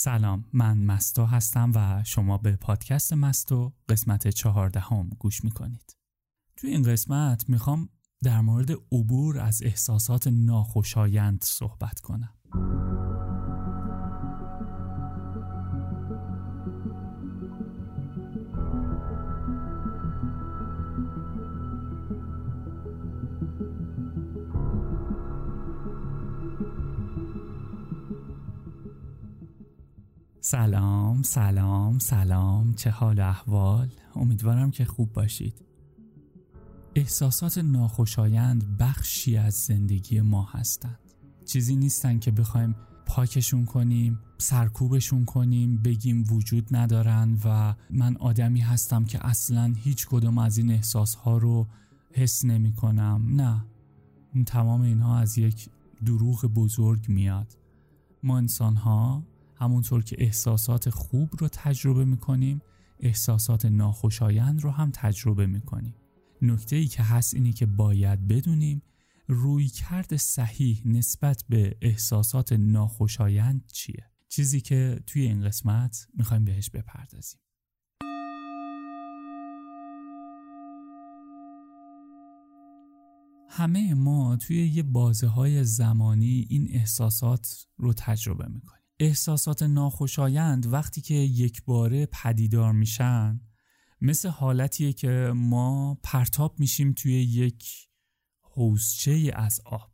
سلام من مستو هستم و شما به پادکست مستو قسمت چهاردهم گوش می‌کنید. توی این قسمت می‌خوام در مورد عبور از احساسات ناخوشایند صحبت کنم. سلام سلام سلام. چه حال احوال. امیدوارم که خوب باشید. احساسات ناخوشایند بخشی از زندگی ما هستند. چیزی نیستن که بخوایم پاکشون کنیم سرکوبشون کنیم بگیم وجود ندارن و من آدمی هستم که اصلا هیچ کدوم از این احساس ها رو حس نمی کنم نه تمام اینها از یک دروغ بزرگ میاد. ما انسان ها همونطور که احساسات خوب رو تجربه می‌کنیم احساسات ناخوشایند رو هم تجربه می‌کنیم. نکته ای که هست اینی که باید بدونیم روی کرد صحیح نسبت به احساسات ناخوشایند چیه. چیزی که توی این قسمت می‌خوایم بهش بپردازیم. همه ما توی یه بازه های زمانی این احساسات رو تجربه می‌کنیم. احساسات ناخوشایند وقتی که یک باره پدیدار میشن مثل حالتیه که ما پرتاب میشیم توی یک حوزچه از آب.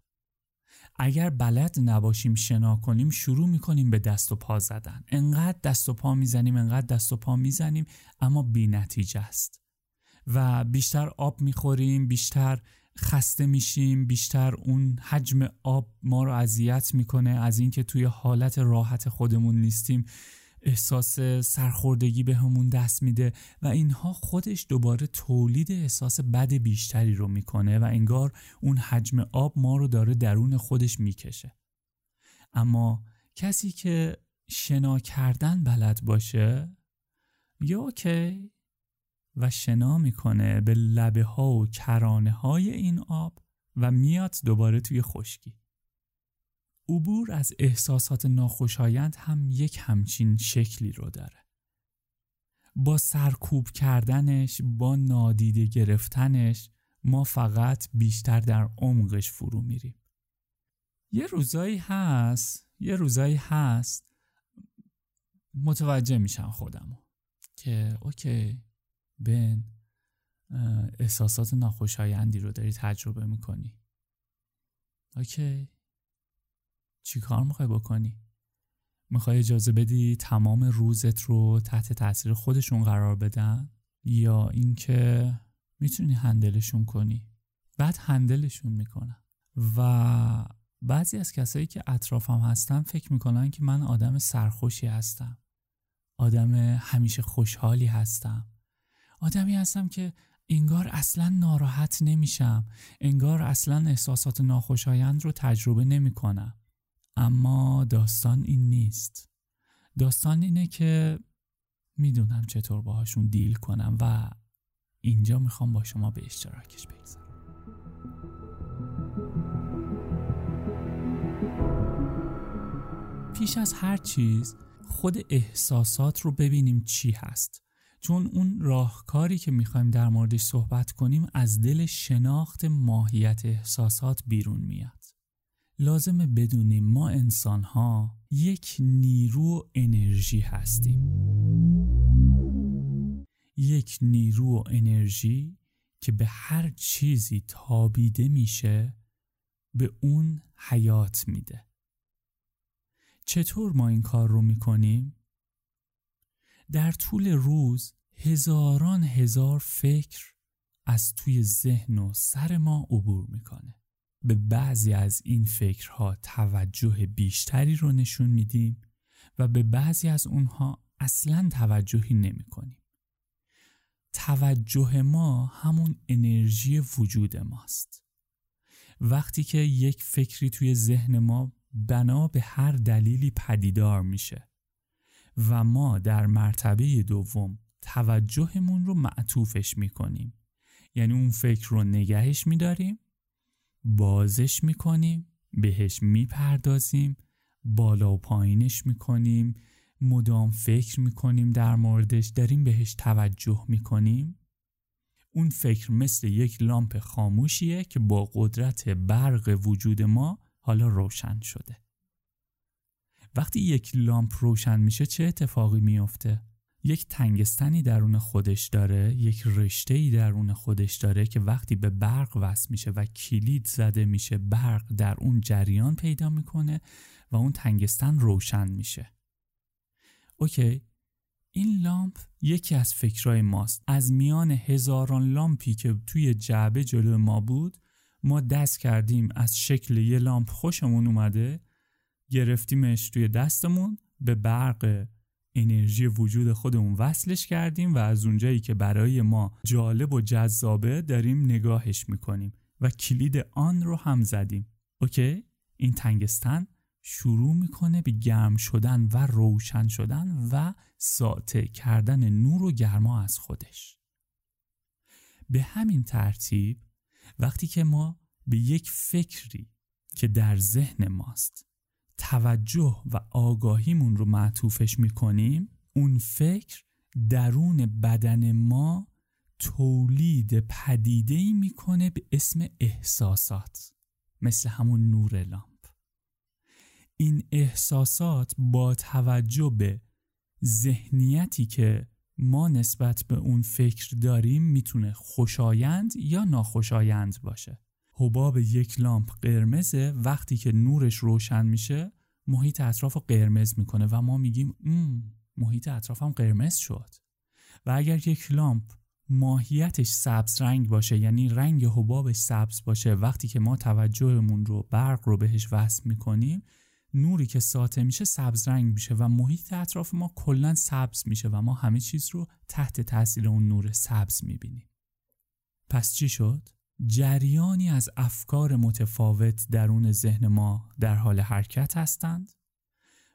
اگر بلد نباشیم شنا کنیم شروع می‌کنیم به دست و پا زدن. انقدر دست و پا می‌زنیم انقدر دست و پا می‌زنیم اما بی نتیجه است. و بیشتر آب می‌خوریم بیشتر خسته میشیم بیشتر اون حجم آب ما رو اذیت می‌کنه از اینکه توی حالت راحت خودمون نیستیم. احساس سرخوردگی به همون دست میده و اینها خودش دوباره تولید احساس بد بیشتری رو می‌کنه و انگار اون حجم آب ما رو داره درون خودش می‌کشه. اما کسی که شنا کردن بلد باشه یا اوکی و شنا می‌کنه به لبه ها و کرانه های این آب و میاد دوباره توی خشکی. عبور از احساسات ناخوشایند هم یک همچین شکلی رو داره. با سرکوب کردنش با نادیده گرفتنش ما فقط بیشتر در عمقش فرو میریم. یه روزایی هست یه روزایی هست متوجه میشم خودمو که اوکی بن احساسات ناخوشایندی رو داری تجربه می‌کنی. اوکی. چی کار می‌خوای بکنی؟ می‌خوای اجازه بدی تمام روزت رو تحت تاثیر خودشون قرار بدن؟ یا اینکه می‌تونی هندلشون کنی؟ بعد هندلشون می‌کنن. و بعضی از کسایی که اطرافم هستن فکر می‌کنن که من آدم سرخوشی هستم. آدم همیشه خوشحالی هستم. آدمی هستم که انگار اصلا ناراحت نمیشم. انگار اصلا احساسات ناخوشایند رو تجربه نمی کنم اما داستان این نیست. داستان اینه که می‌دونم چطور باهاشون دیل کنم و اینجا می‌خوام با شما به اشتراکش بگذارم. پیش از هر چیز خود احساسات رو ببینیم چی هست. چون اون راهکاری که می‌خوایم در موردش صحبت کنیم از دل شناخت ماهیت احساسات بیرون میاد. لازمه بدونیم ما انسان ها یک نیرو و انرژی هستیم. یک نیرو و انرژی که به هر چیزی تابیده میشه به اون حیات میده. چطور ما این کار رو می‌کنیم؟ در طول روز هزاران هزار فکر از توی ذهن و سر ما عبور می‌کنه به بعضی از این فکرها توجه بیشتری رو نشون میدیم و به بعضی از اونها اصلا توجهی نمی کنیم. توجه ما همون انرژی وجود ماست. وقتی که یک فکری توی ذهن ما بنا به هر دلیلی پدیدار میشه و ما در مرتبه دوم توجهمون رو معطوفش می‌کنیم. یعنی اون فکر رو نگهش میداریم بازش می‌کنیم بهش می‌پردازیم بالا و پایینش می‌کنیم مدام فکر می‌کنیم در موردش داریم بهش توجه می‌کنیم. اون فکر مثل یک لامپ خاموشیه که با قدرت برق وجود ما حالا روشن شده. وقتی یک لامپ روشن میشه چه اتفاقی میافته؟ یک تنگستنی درون خودش داره یک رشته ای درون خودش داره که وقتی به برق وصل میشه و کلید زده میشه برق در اون جریان پیدا می‌کنه و اون تنگستن روشن میشه OK این لامپ یکی از فکرهای ماست از میان هزاران لامپی که توی جعبه جلو ما بود ما دست کردیم از شکل یه لامپ خوشمون اومده گرفتیمش توی دستمون به برق انرژی وجود خودمون وصلش کردیم و از اونجایی که برای ما جالب و جذابه داریم نگاهش می‌کنیم و کلید آن رو هم زدیم. OK؟ این تنگستن شروع می‌کنه به گرم شدن و روشن شدن و ساطع کردن نور و گرما از خودش. به همین ترتیب وقتی که ما به یک فکری که در ذهن ماست توجه و آگاهیمون رو معطوفش می‌کنیم اون فکر درون بدن ما تولید پدیده ای می‌کنه به اسم احساسات مثل همون نور لامپ. این احساسات با توجه به ذهنیتی که ما نسبت به اون فکر داریم می‌تونه خوشایند یا ناخوشایند باشه. حباب یک لامپ قرمزه وقتی که نورش روشن میشه محیط اطراف قرمز می‌کنه و ما میگیم محیط اطرافم قرمز شد و اگر یک لامپ ماهیتش سبز رنگ باشه یعنی رنگ حبابش سبز باشه وقتی که ما توجهمون رو برق رو بهش وصل می‌کنیم نوری که ساطع میشه سبز رنگ میشه و محیط اطراف ما کلا سبز میشه و ما همه چیز رو تحت تاثیر اون نور سبز می‌بینیم پس چی شد؟ جریانی از افکار متفاوت درون ذهن ما در حال حرکت هستند.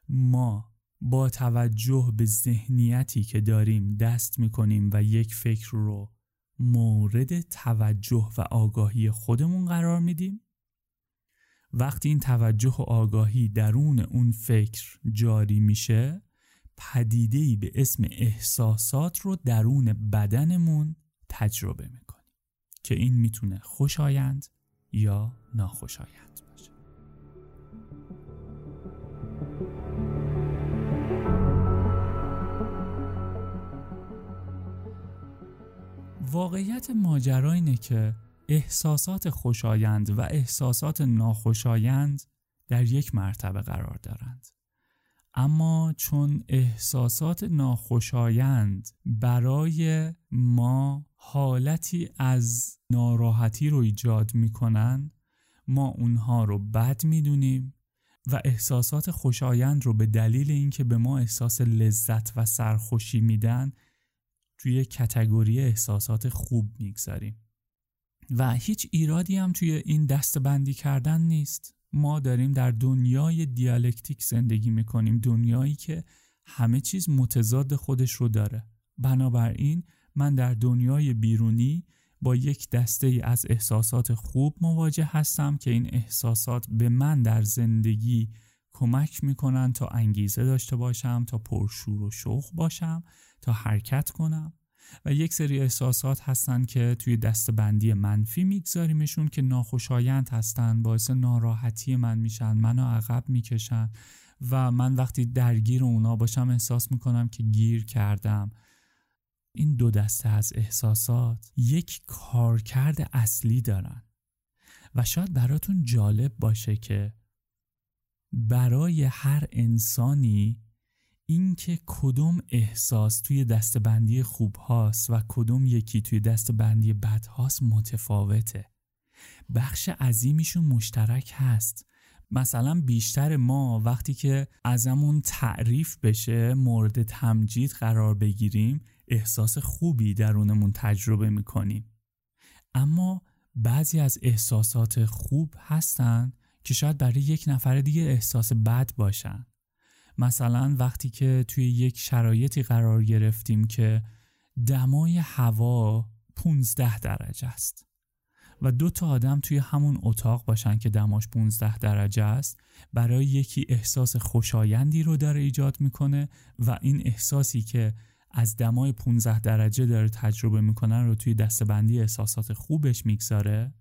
ما با توجه به ذهنیتی که داریم دست می‌کنیم و یک فکر رو مورد توجه و آگاهی خودمون قرار میدیم. وقتی این توجه و آگاهی درون اون فکر جاری میشه پدیدهی به اسم احساسات رو درون بدنمون تجربه می‌کنیم. که این می‌تونه خوشایند یا ناخوشایند باشه. واقعیت ماجرا اینه که احساسات خوشایند و احساسات ناخوشایند در یک مرتبه قرار دارند. اما چون احساسات ناخوشایند برای ما حالتی از ناراحتی رو ایجاد می‌کنن ما اونها رو بد می‌دونیم و احساسات خوشایند رو به دلیل اینکه به ما احساس لذت و سرخوشی میدن توی کتگوری احساسات خوب می‌گذاریم. و هیچ ایرادی هم توی این دستبندی کردن نیست. ما داریم در دنیای دیالکتیک زندگی می‌کنیم دنیایی که همه چیز متضاد خودش رو داره. بنابراین من در دنیای بیرونی با یک دسته از احساسات خوب مواجه هستم که این احساسات به من در زندگی کمک می‌کنن تا انگیزه داشته باشم تا پرشور و شوق باشم تا حرکت کنم. و یک سری احساسات هستن که توی دستبندی منفی میگذاریمشون که ناخوشایند هستن باعث ناراحتی من میشن منو عقب می‌کشن. و من وقتی درگیر اونا باشم احساس می‌کنم که گیر کردم. این دو دسته از احساسات یک کارکرد اصلی دارن. و شاید براتون جالب باشه که برای هر انسانی اینکه کدوم احساس توی دستبندی خوب هاست و کدوم یکی توی دستبندی بد هاست متفاوته. بخش عظیمیشون مشترک هست. مثلا بیشتر ما وقتی که ازمون تعریف بشه مورد تمجید قرار بگیریم احساس خوبی درونمون تجربه می‌کنیم اما بعضی از احساسات خوب هستن که شاید برای یک نفر دیگه احساس بد باشن. مثلا وقتی که توی یک شرایطی قرار گرفتیم که دمای هوا 15 درجه است و دو تا آدم توی همون اتاق باشن که دماش 15 درجه است برای یکی احساس خوشایندی رو داره ایجاد می‌کنه و این احساسی که از دمای 15 درجه داره تجربه می‌کنن رو توی دستبندی احساسات خوبش می‌گذاره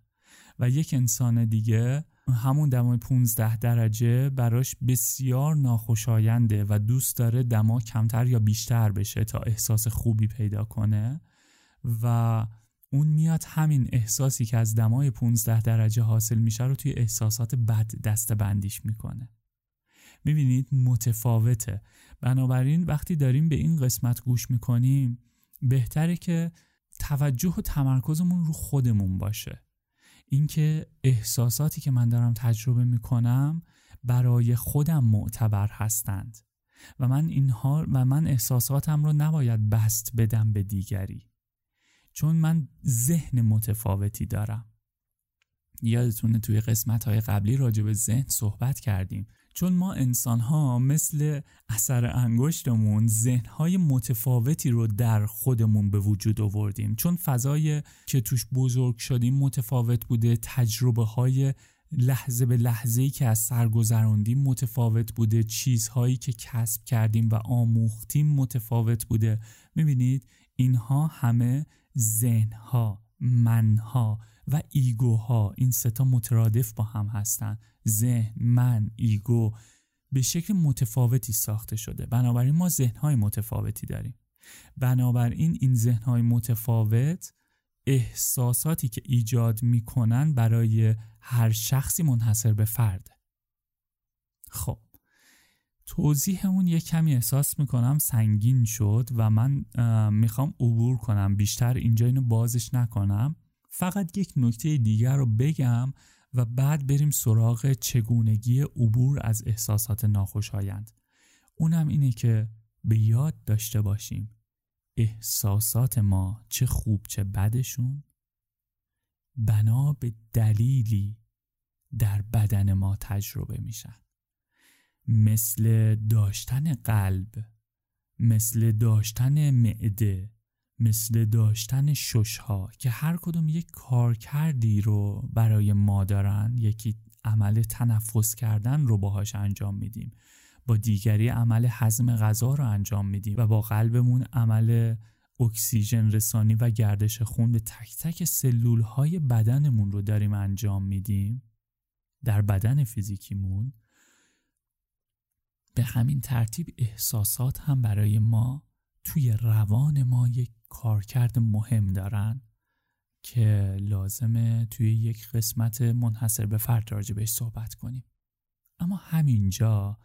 و یک انسان دیگه همون دمای 15 درجه براش بسیار ناخوشاینده و دوست داره دما کمتر یا بیشتر بشه تا احساس خوبی پیدا کنه و اون میاد همین احساسی که از دمای 15 درجه حاصل میشه رو توی احساسات بد دسته بندیش می‌کنه. می‌بینید متفاوته. بنابراین وقتی داریم به این قسمت گوش می‌کنیم بهتره که توجه و تمرکزمون رو خودمون باشه. اینکه احساساتی که من دارم تجربه می‌کنم برای خودم معتبر هستند و من اینها و من احساساتم رو نباید بست بدم به دیگری. چون من ذهن متفاوتی دارم. یادتونه توی قسمت های قبلی راجع به ذهن صحبت کردیم. چون ما انسان ها مثل اثر انگشتمون ذهن های متفاوتی رو در خودمون به وجود آوردیم. چون فضای که توش بزرگ شدیم متفاوت بوده تجربه های لحظه به لحظه که از سر گذراندیم متفاوت بوده چیزهایی که کسب کردیم و آموختیم متفاوت بوده. می‌بینید اینها همه ذهنها منها و ایگوها این ستا مترادف با هم هستند ذهن من ایگو به شکل متفاوتی ساخته شده. بنابراین ما ذهنهای متفاوتی داریم. بنابراین این ذهنهای متفاوت احساساتی که ایجاد می‌کنن برای هر شخصی منحصر به فرده خب توضیح اون یه کمی احساس می‌کنم سنگین شد و من می‌خوام عبور کنم. بیشتر اینجا اینو بازش نکنم. فقط یک نکته دیگر رو بگم و بعد بریم سراغ چگونگی عبور از احساسات ناخوشایند. اونم اینه که به یاد داشته باشیم احساسات ما چه خوب چه بدشون. بنا به دلیلی در بدن ما تجربه میشن. مثل داشتن قلب مثل داشتن معده مثل داشتن ششها که هر کدوم یک کار کردی رو برای ما دارن یکی عمل تنفس کردن رو باهاش انجام میدیم. با دیگری عمل هضم غذا رو انجام میدیم و با قلبمون عمل اکسیژن رسانی و گردش خون به تک تک سلول های بدنمون رو داریم انجام میدیم. در بدن فیزیکیمون به همین ترتیب احساسات هم برای ما توی روان ما یک کارکرد مهم دارن که لازمه توی یک قسمت منحصر به فرد راجع بهش صحبت کنیم. اما همینجا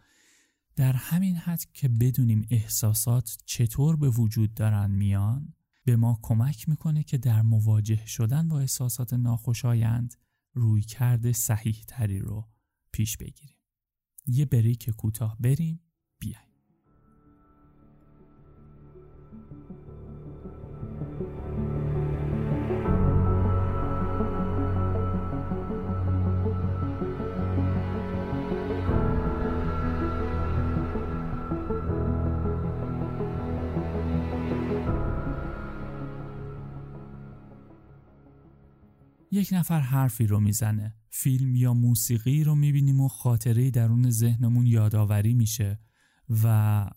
در همین حد که بدونیم احساسات چطور به وجود دارن میان به ما کمک می‌کنه که در مواجه شدن با احساسات ناخوشایند روی کرده صحیح تری رو پیش بگیریم. یه بریک کوتاه بریم. یک نفر حرفی رو می‌زنه. فیلم یا موسیقی رو می‌بینیم و خاطره درون ذهنمون یادآوری میشه و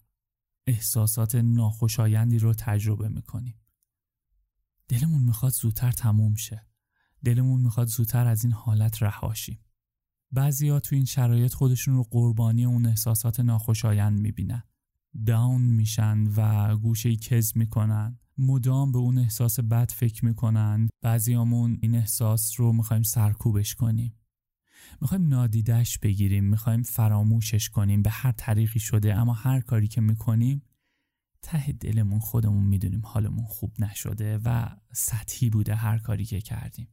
احساسات ناخوشایندی رو تجربه می‌کنیم. دلمون می‌خواد زودتر تموم شه. دلمون می‌خواد زودتر از این حالت رهاشیم بعضیا تو این شرایط خودشون رو قربانی اون احساسات ناخوشایند می‌بینن. داون میشن و گوشه کز می‌کنن. مدام به اون احساس بد فکر می‌کنن. بعضیامون این احساس رو می‌خوایم سرکوبش کنیم. می‌خوایم نادیدش بگیریم. می‌خوایم فراموشش کنیم. به هر طریقی شده. اما هر کاری که می‌کنیم ته دلمون خودمون می‌دونیم حالمون خوب نشده و سطحی بوده هر کاری که کردیم.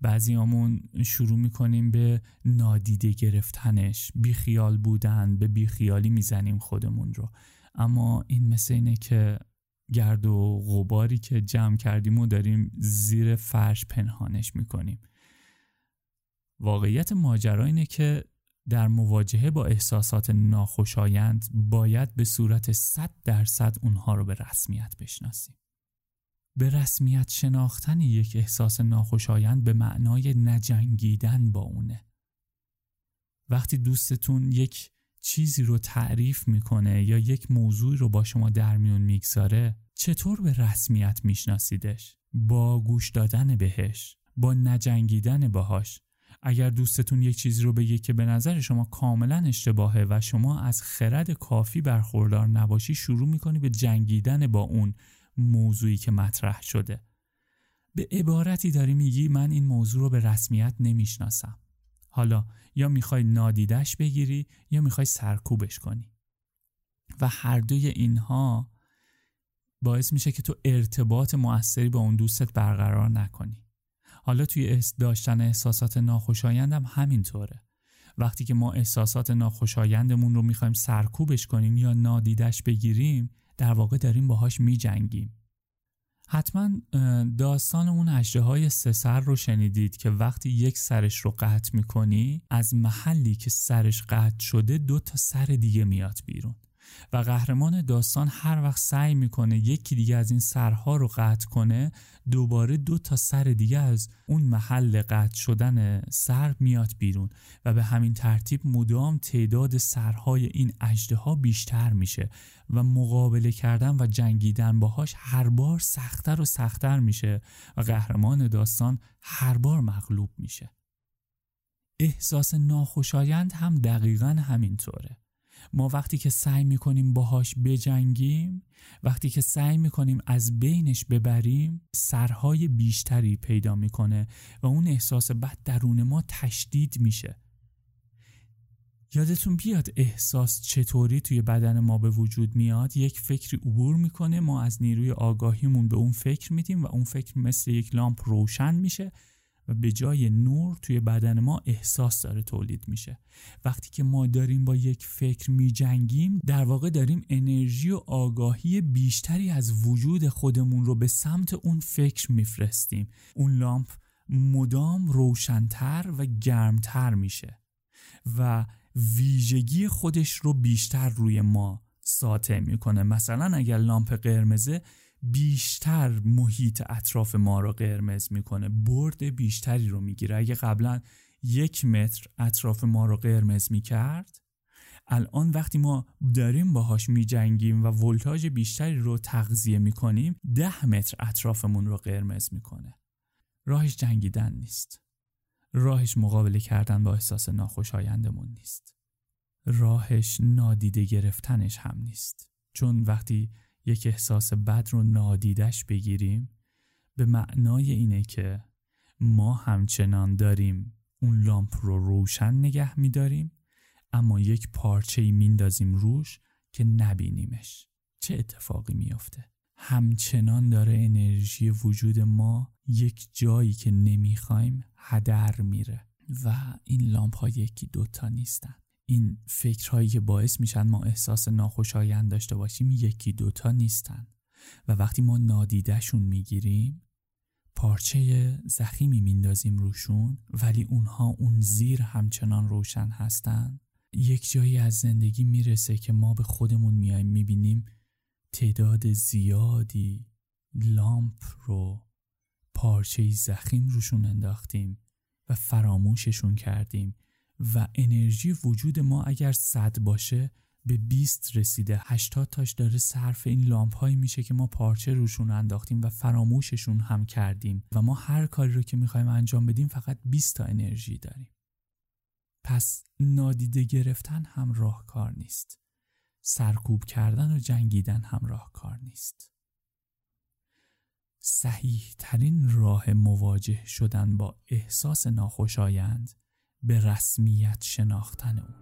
بعضیامون شروع می‌کنیم به نادیده گرفتنش. بیخیال بودن. به بیخیالی می‌زنیم خودمون رو. اما این مثل اینه که گرد و غباری که جمع کردیم و داریم زیر فرش پنهانش می‌کنیم. واقعیت ماجرا اینه که در مواجهه با احساسات ناخوشایند باید به صورت 100 درصد اونها رو به رسمیت بشناسیم. به رسمیت شناختن یک احساس ناخوشایند به معنای نجنگیدن با اونه. وقتی دوستتون یک چیزی رو تعریف می‌کنه یا یک موضوعی رو با شما در میون می‌گذاره چطور به رسمیت میشناسیدش؟ با گوش دادن بهش با نجنگیدن باهاش. اگر دوستتون یک چیزی رو بگه که به نظر شما کاملا اشتباهه و شما از خرد کافی برخوردار نباشی شروع می‌کنی به جنگیدن با اون موضوعی که مطرح شده. به عبارتی داری میگی من این موضوع رو به رسمیت نمی‌شناسم. حالا یا می‌خوای نادیدش بگیری یا می‌خوای سرکوبش کنی. و هر دوی اینها باعث میشه که تو ارتباط موثری با اون دوستت برقرار نکنی. حالا توی داشتن احساسات ناخوشایند هم همینطوره. وقتی که ما احساسات ناخوشایندمون رو می‌خوایم سرکوبش کنیم یا نادیدش بگیریم در واقع داریم باهاش میجنگیم. حتما داستان اون اجده های سه رو شنیدید که وقتی یک سرش رو قطع می‌کنی از محلی که سرش قطع شده دو تا سر دیگه میاد بیرون. و قهرمان داستان هر وقت سعی می‌کنه یکی دیگه از این سرها رو قطع کنه دوباره دو تا سر دیگه از اون محل قطع شدن سر میاد بیرون و به همین ترتیب مدام تعداد سرهای این اجده ها بیشتر میشه و مقابله کردن و جنگیدن باهاش هر بار سختتر و سختتر میشه و قهرمان داستان هر بار مغلوب میشه. احساس ناخوشایند هم دقیقا همینطوره. ما وقتی که سعی می‌کنیم باهاش بجنگیم وقتی که سعی می‌کنیم از بینش ببریم سرهای بیشتری پیدا می‌کنه و اون احساس بد درون ما تشدید میشه. یادتون بیاد احساس چطوری توی بدن ما به وجود میاد؟ یک فکری عبور می‌کنه ما از نیروی آگاهیمون به اون فکر میدیم و اون فکر مثل یک لامپ روشن میشه. و به جای نور توی بدن ما احساس داره تولید میشه. وقتی که ما داریم با یک فکر می جنگیم در واقع داریم انرژی و آگاهی بیشتری از وجود خودمون رو به سمت اون فکر میفرستیم. اون لامپ مدام روشنتر و گرمتر میشه و ویژگی خودش رو بیشتر روی ما ساطع می‌کنه. مثلا اگر لامپ قرمزه بیشتر محیط اطراف ما رو قرمز می‌کنه. برد بیشتری رو می‌گیره. اگه قبلا یک متر اطراف ما رو قرمز می‌کرد الان وقتی ما داریم باهاش میجنگیم و ولتاژ بیشتری رو تغذیه می‌کنیم ده متر اطرافمون رو قرمز می‌کنه. راهش جنگیدن نیست. راهش مقابله کردن با احساس ناخوشایندمون نیست. راهش نادیده گرفتنش هم نیست. چون وقتی یک احساس بد رو نادیدش بگیریم به معنای اینه که ما همچنان داریم اون لامپ رو روشن نگه میداریم اما یک پارچه میندازیم روش که نبینیمش. چه اتفاقی میافته؟ همچنان داره انرژی وجود ما یک جایی که نمی‌خوایم هدر میره و این لامپ ها یکی دوتا نیستن. این فکرهایی که باعث میشن ما احساس ناخوشایند داشته باشیم یکی دوتا نیستن. و وقتی ما نادیدهشون می‌گیریم پارچه زخیمی میندازیم روشون ولی اونها اون زیر همچنان روشن هستن. یک جایی از زندگی می‌رسه که ما به خودمون میایم می‌بینیم تعداد زیادی لامپ رو پارچه زخیم روشون انداختیم و فراموششون کردیم. و انرژی وجود ما اگر صد باشه به 20 رسیده. 80 تاش داره صرف این لامپ هایی میشه که ما پارچه روشون انداختیم و فراموششون هم کردیم. و ما هر کاری رو که می‌خوایم انجام بدیم فقط 20 تا انرژی داریم. پس نادیده گرفتن هم راهکار نیست. سرکوب کردن و جنگیدن هم راهکار نیست. صحیح ترین راه مواجه شدن با احساس ناخوشایند به رسمیت شناختن اونه.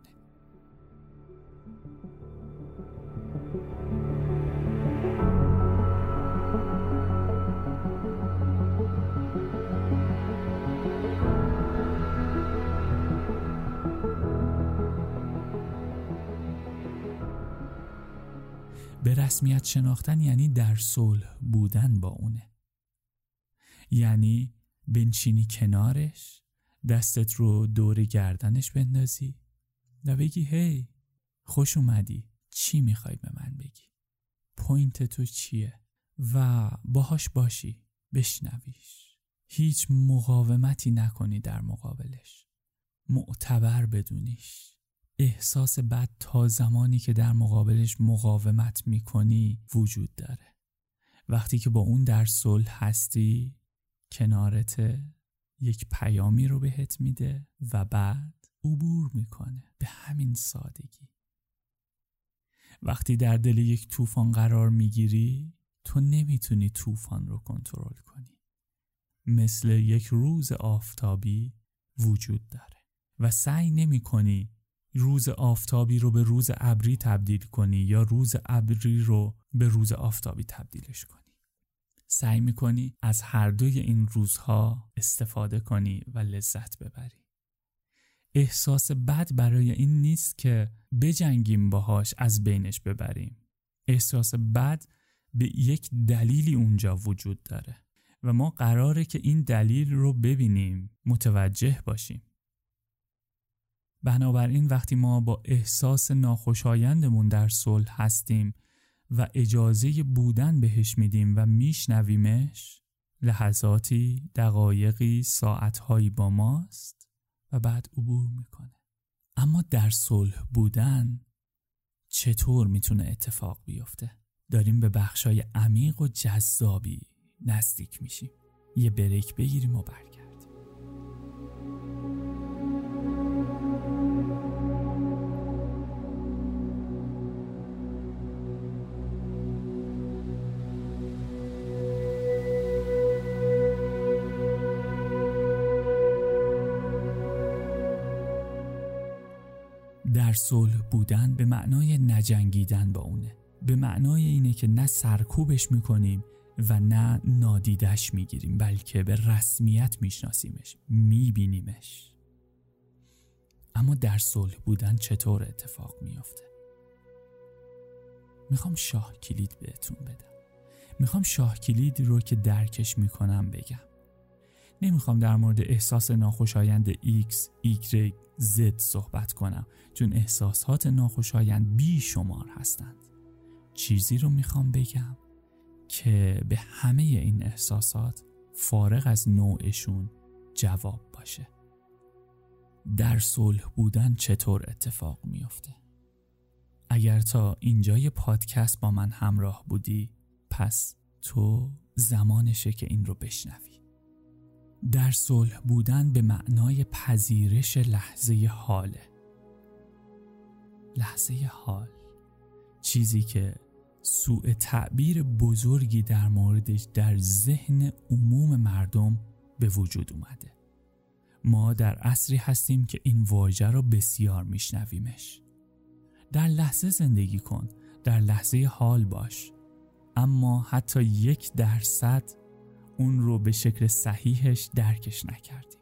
به رسمیت شناختن یعنی در صلح بودن با اونه. یعنی بنشینی کنارش دستت رو دور گردنش بندازی و بگی هی خوش اومدی. چی می‌خوای به من بگی؟ پوینت تو چیه؟ و باهاش باشی بشنویش. هیچ مقاومتی نکنی در مقابلش. معتبر بدونیش. احساس بد تا زمانی که در مقابلش مقاومت می‌کنی وجود داره. وقتی که با اون در صلح هستی کنارت یک پیامی رو بهت میده و بعد عبور می‌کنه به همین سادگی. وقتی در دل یک طوفان قرار می‌گیری تو نمی‌تونی طوفان رو کنترل کنی. مثل یک روز آفتابی وجود داره و سعی نمی کنی روز آفتابی رو به روز ابری تبدیل کنی یا روز ابری رو به روز آفتابی تبدیلش کنی. سعی می‌کنی از هر دوی این روزها استفاده کنی و لذت ببری. احساس بد برای این نیست که بجنگیم باهاش از بینش ببریم. احساس بد به یک دلیلی اونجا وجود داره و ما قراره که این دلیل رو ببینیم متوجه باشیم. بنابراین وقتی ما با احساس ناخوشایندمون در صلح هستیم و اجازه بودن بهش میدیم و میشنویمش لحظاتی، دقایقی، ساعتهایی با ماست و بعد عبور می‌کنه. اما در صلح بودن چطور می‌تونه اتفاق بیفته؟ داریم به بخشای عمیق و جذابی نزدیک میشیم. یه بریک بگیریم و برگردیم. در صلح بودن به معنای نجنگیدن با اونه. به معنای اینه که نه سرکوبش می‌کنیم و نه نادیدش می‌گیریم بلکه به رسمیت میشناسیمش میبینیمش. اما در صلح بودن چطور اتفاق میافته؟ می‌خوام شاه کلید بهتون بدم. می‌خوام شاه کلید رو که درکش می‌کنم بگم. نمی‌خوام در مورد احساس ناخوشایند X, Y, Z صحبت کنم چون احساسات ناخوشایند بی شمار هستند. چیزی رو می‌خوام بگم که به همه این احساسات فارغ از نوعشون جواب باشه. در صلح بودن چطور اتفاق میافته؟ اگر تا اینجای پادکست با من همراه بودی پس تو زمانشه که این رو بشنوی. در صلح بودن به معنای پذیرش لحظه حاله لحظه حال. چیزی که سوء تعبیر بزرگی در موردش در ذهن عموم مردم به وجود اومده. ما در عصری هستیم که این واژه را بسیار میشنویمش. در لحظه زندگی کن در لحظه حال باش. اما حتی یک درصد اون رو به شکل صحیحش درکش نکردیم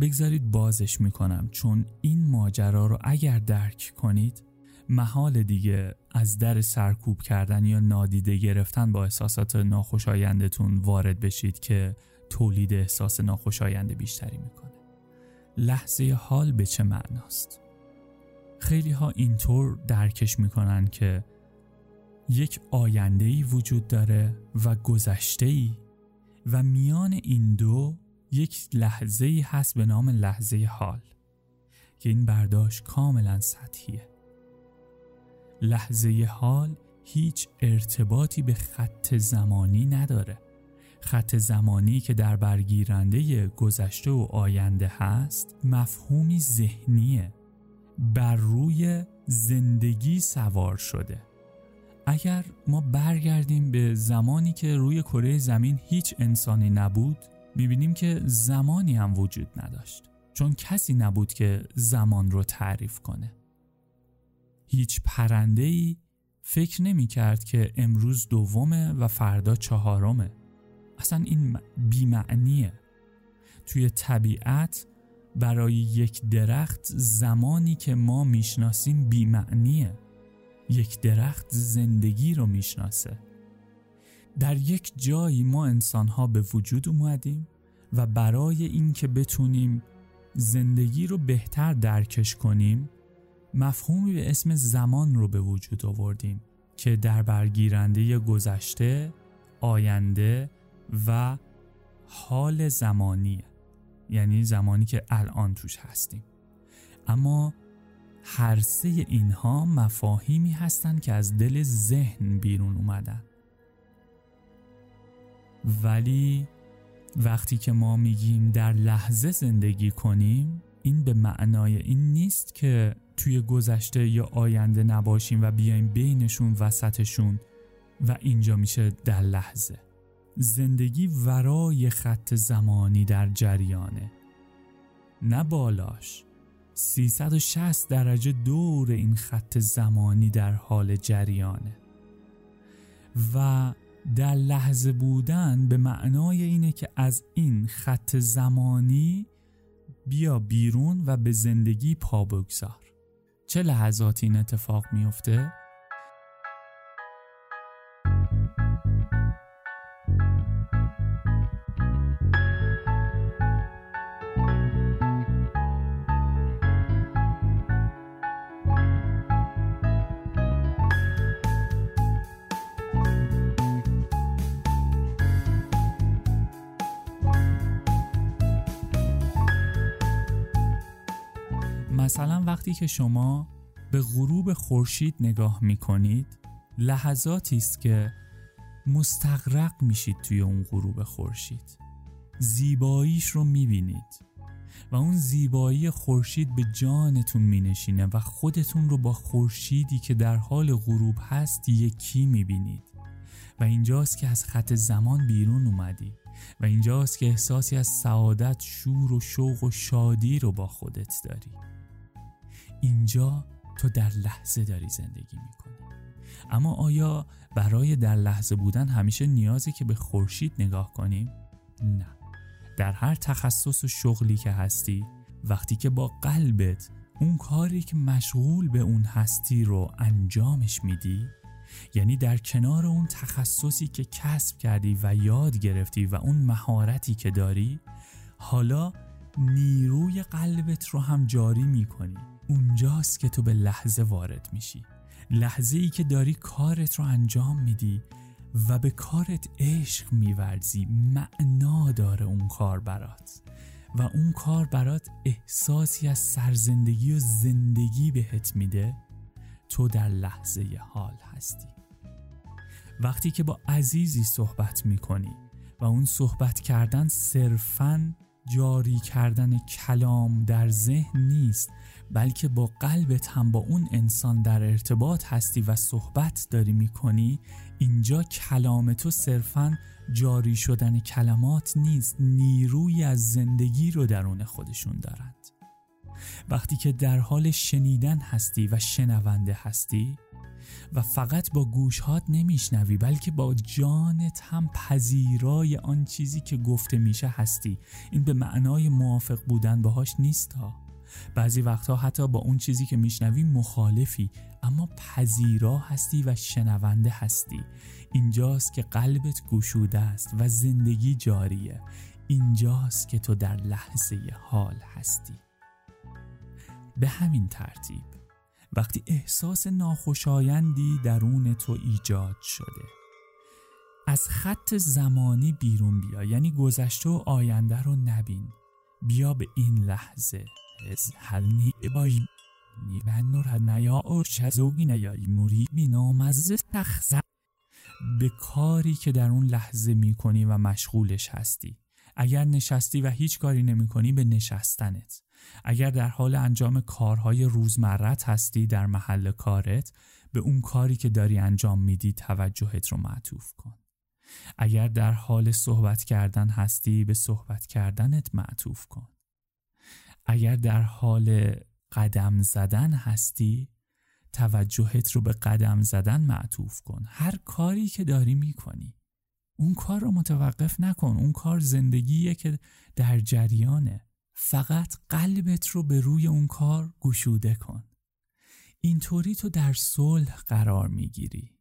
بگذارید بازش می‌کنم چون این ماجرا رو اگر درک کنید محال دیگه از در سرکوب کردن یا نادیده گرفتن با احساسات ناخوشایندتون وارد بشید که تولید احساس ناخوشایند بیشتری می‌کنه لحظه حال به چه معناست؟ خیلی ها اینطور درکش می‌کنن که یک آینده ای وجود داره و گذشته ای و میان این دو یک لحظه هست به نام لحظه حال که این برداشت کاملا سطحیه. لحظه حال هیچ ارتباطی به خط زمانی نداره. خط زمانی که در برگیرنده گذشته و آینده هست مفهومی ذهنیه. بر روی زندگی سوار شده. اگر ما برگردیم به زمانی که روی کره زمین هیچ انسانی نبود می‌بینیم که زمانی هم وجود نداشت. چون کسی نبود که زمان رو تعریف کنه. هیچ پرنده فکر نمی کرد که امروز دومه و فردا چهارمه. اصلا این بیمعنیه. توی طبیعت برای یک درخت زمانی که ما می‌شناسیم بیمعنیه. یک درخت زندگی رو می‌شناسه. در یک جایی ما انسانها به وجود اومدیم و برای اینکه بتونیم زندگی رو بهتر درکش کنیم مفهومی به اسم زمان رو به وجود آوردیم که در برگیرنده گذشته، آینده و حال زمانیه. یعنی زمانی که الان توش هستیم. اما هر سه اینها مفاهیمی هستند که از دل ذهن بیرون اومدن. ولی وقتی که ما میگیم در لحظه زندگی کنیم این به معنای این نیست که توی گذشته یا آینده نباشیم و بیایم بینشون وسطشون و اینجا میشه در لحظه. زندگی ورای خط زمانی در جریانه نه بالاش. 360 درجه دور این خط زمانی در حال جریانه و در لحظه بودن به معنای اینه که از این خط زمانی بیا بیرون و به زندگی پا بگذار چه لحظاتی این اتفاق میفته؟ وقتی که شما به غروب خورشید نگاه می کنید لحظاتی است که مستغرق میشید توی اون غروب خورشید. زیباییش رو می بینید و اون زیبایی خورشید به جانتون می نشینه و خودتون رو با خورشیدی که در حال غروب هست یکی می بینید و اینجاست که از خط زمان بیرون اومدی و اینجاست که احساسی از سعادت شور و شوق و شادی رو با خودت داری. اینجا تو در لحظه داری زندگی می‌کنی. اما آیا برای در لحظه بودن همیشه نیازی که به خورشید نگاه کنیم؟ نه. در هر تخصص و شغلی که هستی وقتی که با قلبت اون کاری که مشغول به اون هستی رو انجامش میدی یعنی در کنار اون تخصصی که کسب کردی و یاد گرفتی و اون مهارتی که داری حالا نیروی قلبت رو هم جاری می‌کنی. اونجاست که تو به لحظه وارد میشی. لحظه ای که داری کارت رو انجام میدی و به کارت عشق میورزی. معنا داره اون کار برات. و اون کار برات احساسی از سرزندگی و زندگی بهت میده. تو در لحظه حال هستی. وقتی که با عزیزی صحبت می‌کنی و اون صحبت کردن صرفاً جاری کردن کلام در ذهن نیست بلکه با قلبت هم با اون انسان در ارتباط هستی و صحبت داری می‌کنی. اینجا کلام تو صرفا جاری شدن کلمات نیست نیروی از زندگی رو درون خودشون دارند. وقتی که در حال شنیدن هستی و شنونده هستی و فقط با گوشهات نمیشنوی بلکه با جانت هم پذیرای آن چیزی که گفته میشه هستی. این به معنای موافق بودن باهاش نیست ها. بعضی وقتها حتی با اون چیزی که میشنوی مخالفی اما پذیرا هستی و شنونده هستی. اینجاست که قلبت گشوده است و زندگی جاریه. اینجاست که تو در لحظه حال هستی. به همین ترتیب وقتی احساس ناخوشایندی درون تو ایجاد شده. از خط زمانی بیرون بیا یعنی گذشته و آینده رو نبین. بیا به این لحظه. از بای نیبن نور نیا ارشزوگی نیایی موری بی نامزه تخزن. به کاری که در اون لحظه می‌کنی و مشغولش هستی. اگر نشستی و هیچ کاری نمی کنی به نشستنت. اگر در حال انجام کارهای روزمرت هستی در محل کارت به اون کاری که داری انجام میدی توجهت رو معطوف کن. اگر در حال صحبت کردن هستی به صحبت کردنت معطوف کن. اگر در حال قدم زدن هستی توجهت رو به قدم زدن معطوف کن. هر کاری که داری می‌کنی. اون کار رو متوقف نکن. اون کار زندگیه که در جریانه. فقط قلبت رو به روی اون کار گشوده کن. اینطوری تو در صلح قرار می‌گیری.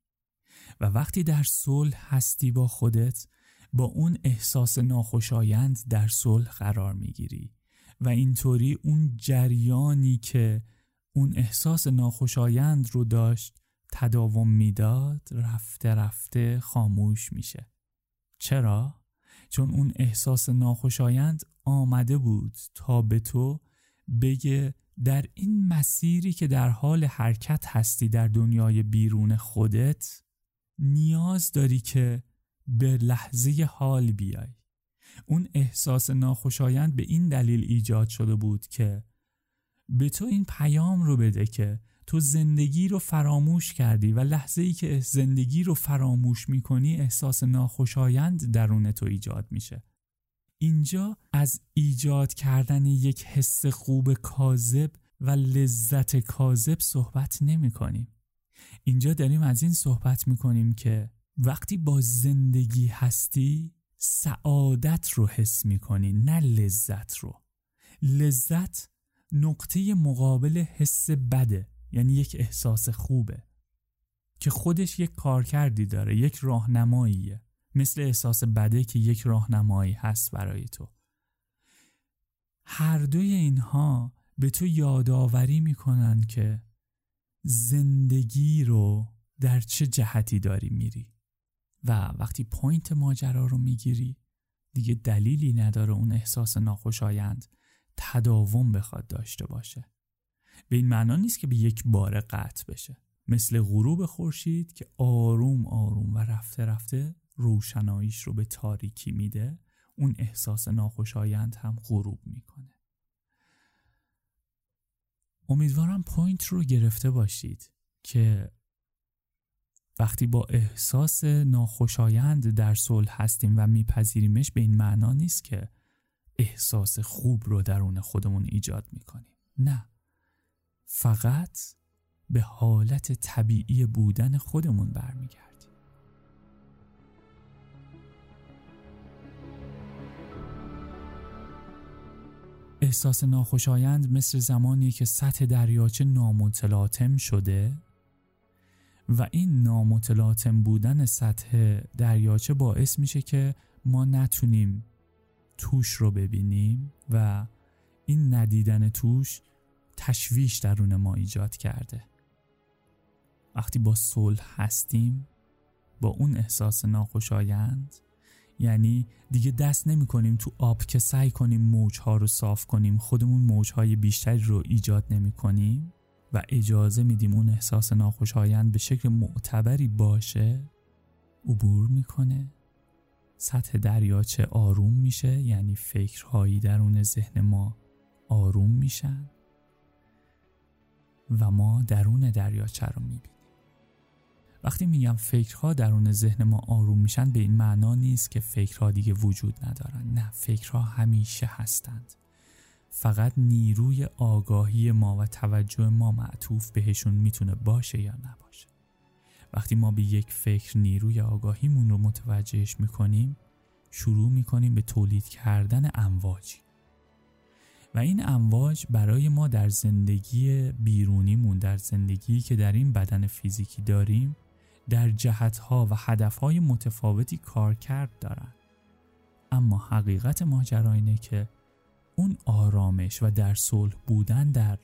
و وقتی در صلح هستی با خودت با اون احساس ناخوشایند در صلح قرار می‌گیری. و اینطوری اون جریانی که اون احساس ناخوشایند رو داشت تداوم می‌داد رفته رفته خاموش میشه. چرا؟ چون اون احساس ناخوشایند آمده بود تا به تو بگه در این مسیری که در حال حرکت هستی در دنیای بیرون خودت نیاز داری که به لحظه حال بیای. اون احساس ناخوشایند به این دلیل ایجاد شده بود که به تو این پیام رو بده که تو زندگی رو فراموش کردی و لحظه ای که زندگی رو فراموش می‌کنی احساس ناخوشایند درون تو ایجاد میشه. اینجا از ایجاد کردن یک حس خوب کاذب و لذت کاذب صحبت نمی کنیم. اینجا داریم از این صحبت می کنیم که وقتی با زندگی هستی سعادت رو حس می کنی نه لذت رو. لذت نقطه مقابل حس بده. یعنی یک احساس خوبه. که خودش یک کارکردی داره یک راهنماییه. مثل احساس بده که یک راهنمایی هست برای تو. هر دوی اینها به تو یادآوری می‌کنن که زندگی رو در چه جهتی داری میری. و وقتی پوینت ماجرا رو می‌گیری دیگه دلیلی نداره اون احساس ناخوشایند تداوم بخواد داشته باشه. به این معنا نیست که به یک بار قطع بشه. مثل غروب خورشید که آروم آروم و رفته رفته روشناییش رو به تاریکی میده اون احساس ناخوشایند هم غروب می‌کنه. امیدوارم پوینت رو گرفته باشید که وقتی با احساس ناخوشایند در صلح هستیم و میپذیریمش به این معنا نیست که احساس خوب رو درون خودمون ایجاد می‌کنیم. نه. فقط به حالت طبیعی بودن خودمون برمیگردیم. احساس ناخوشایند مثل زمانی که سطح دریاچه نامتلاطم شده و این نامتلاطم بودن سطح دریاچه باعث میشه که ما نتونیم توش رو ببینیم و این ندیدن توش تشویش درون ما ایجاد کرده. وقتی با صلح هستیم با اون احساس ناخوشایند یعنی دیگه دست نمی کنیم تو آب که سعی کنیم موجها رو صاف کنیم خودمون موجهای بیشتری رو ایجاد نمی کنیم و اجازه میدیم اون احساس ناخوشایند به شکل معتبری باشه عبور می‌کنه. سطح دریاچه آروم میشه یعنی فکرهایی درون ذهن ما آروم میشن. و ما درون دریاچه رو می‌بینیم. وقتی میگم فکرها درون ذهن ما آروم میشن به این معنا نیست که فکرها دیگه وجود ندارن. نه فکرها همیشه هستند. فقط نیروی آگاهی ما و توجه ما معطوف بهشون می‌تونه باشه یا نباشه. وقتی ما به یک فکر نیروی آگاهیمون رو متوجهش می‌کنیم شروع می‌کنیم به تولید کردن امواجی. و این امواج برای ما در زندگی بیرونیمون در زندگی که در این بدن فیزیکی داریم در جهتها و هدفهای متفاوتی کارکرد دارن. اما حقیقت ماجرا اینه که اون آرامش و در صلح بودن در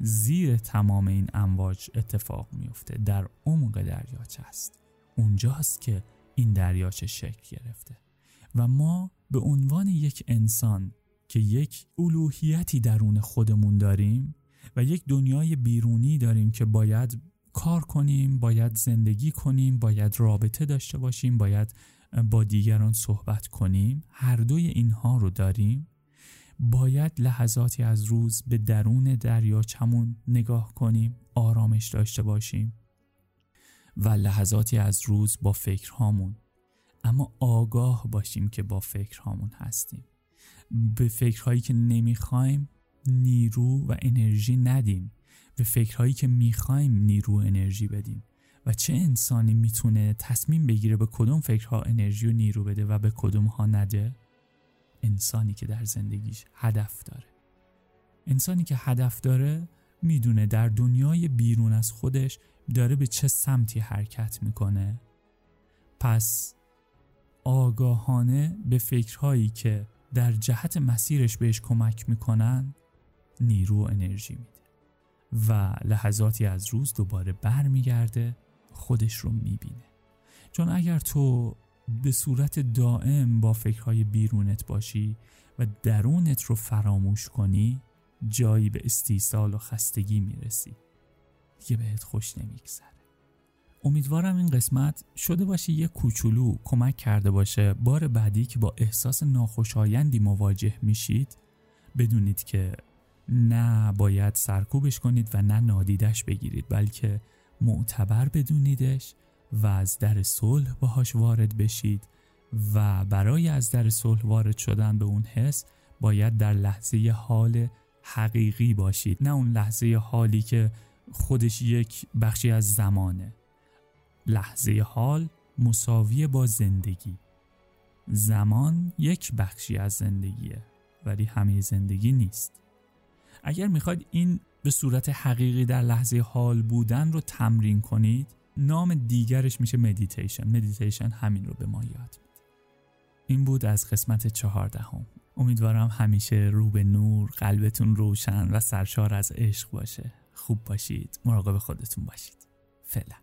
زیر تمام این امواج اتفاق میفته در عمق دریاچه است. اونجاست که این دریاچه شکل گرفته. و ما به عنوان یک انسان که یک الوهیتی درون خودمون داریم و یک دنیای بیرونی داریم که باید کار کنیم باید زندگی کنیم باید رابطه داشته باشیم باید با دیگران صحبت کنیم. هر دوی اینها رو داریم. باید لحظاتی از روز به درون دریاچمون نگاه کنیم آرامش داشته باشیم و لحظاتی از روز با فکرهامون. اما آگاه باشیم که با فکرهامون هستیم. به فکرهایی که نمی‌خوایم نیرو و انرژی ندیم. به فکرهایی که می‌خوایم نیرو انرژی بدیم. و چه انسانی می‌تونه تصمیم بگیره به کدوم فکرها انرژی و نیرو بده و به کدوم ها نده؟ انسانی که در زندگیش هدف داره. انسانی که هدف داره می‌دونه در دنیای بیرون از خودش داره به چه سمتی حرکت می‌کنه. پس آگاهانه به فکرهایی که در جهت مسیرش بهش کمک می‌کنن نیرو و انرژی میده و لحظاتی از روز دوباره برمیگرده خودش رو می‌بینه. چون اگر تو به صورت دائم با فکرهای بیرونت باشی و درونت رو فراموش کنی جایی به استیصال و خستگی می‌رسی. دیگه بهت خوش نمیگذره. امیدوارم این قسمت شده باشه یه کوچولو کمک کرده باشه. بار بعدی که با احساس ناخوشایندی مواجه میشید بدونید که نه باید سرکوبش کنید و نه نادیدش بگیرید بلکه معتبر بدونیدش و از در صلح باهاش وارد بشید و برای از در صلح وارد شدن به اون حس باید در لحظه حال حقیقی باشید. نه اون لحظه حالی که خودش یک بخشی از زمانه. لحظه حال مساوی با زندگی. زمان یک بخشی از زندگیه ولی همه زندگی نیست. اگر می‌خواید این به صورت حقیقی در لحظه حال بودن رو تمرین کنید نام دیگرش میشه مدیتیشن مدیتیشن همین رو به ما یاد میده این بود از قسمت چهاردهم. امیدوارم همیشه رو به نور قلبتون روشن و سرشار از عشق باشه. خوب باشید. مراقب خودتون باشید. فعلا.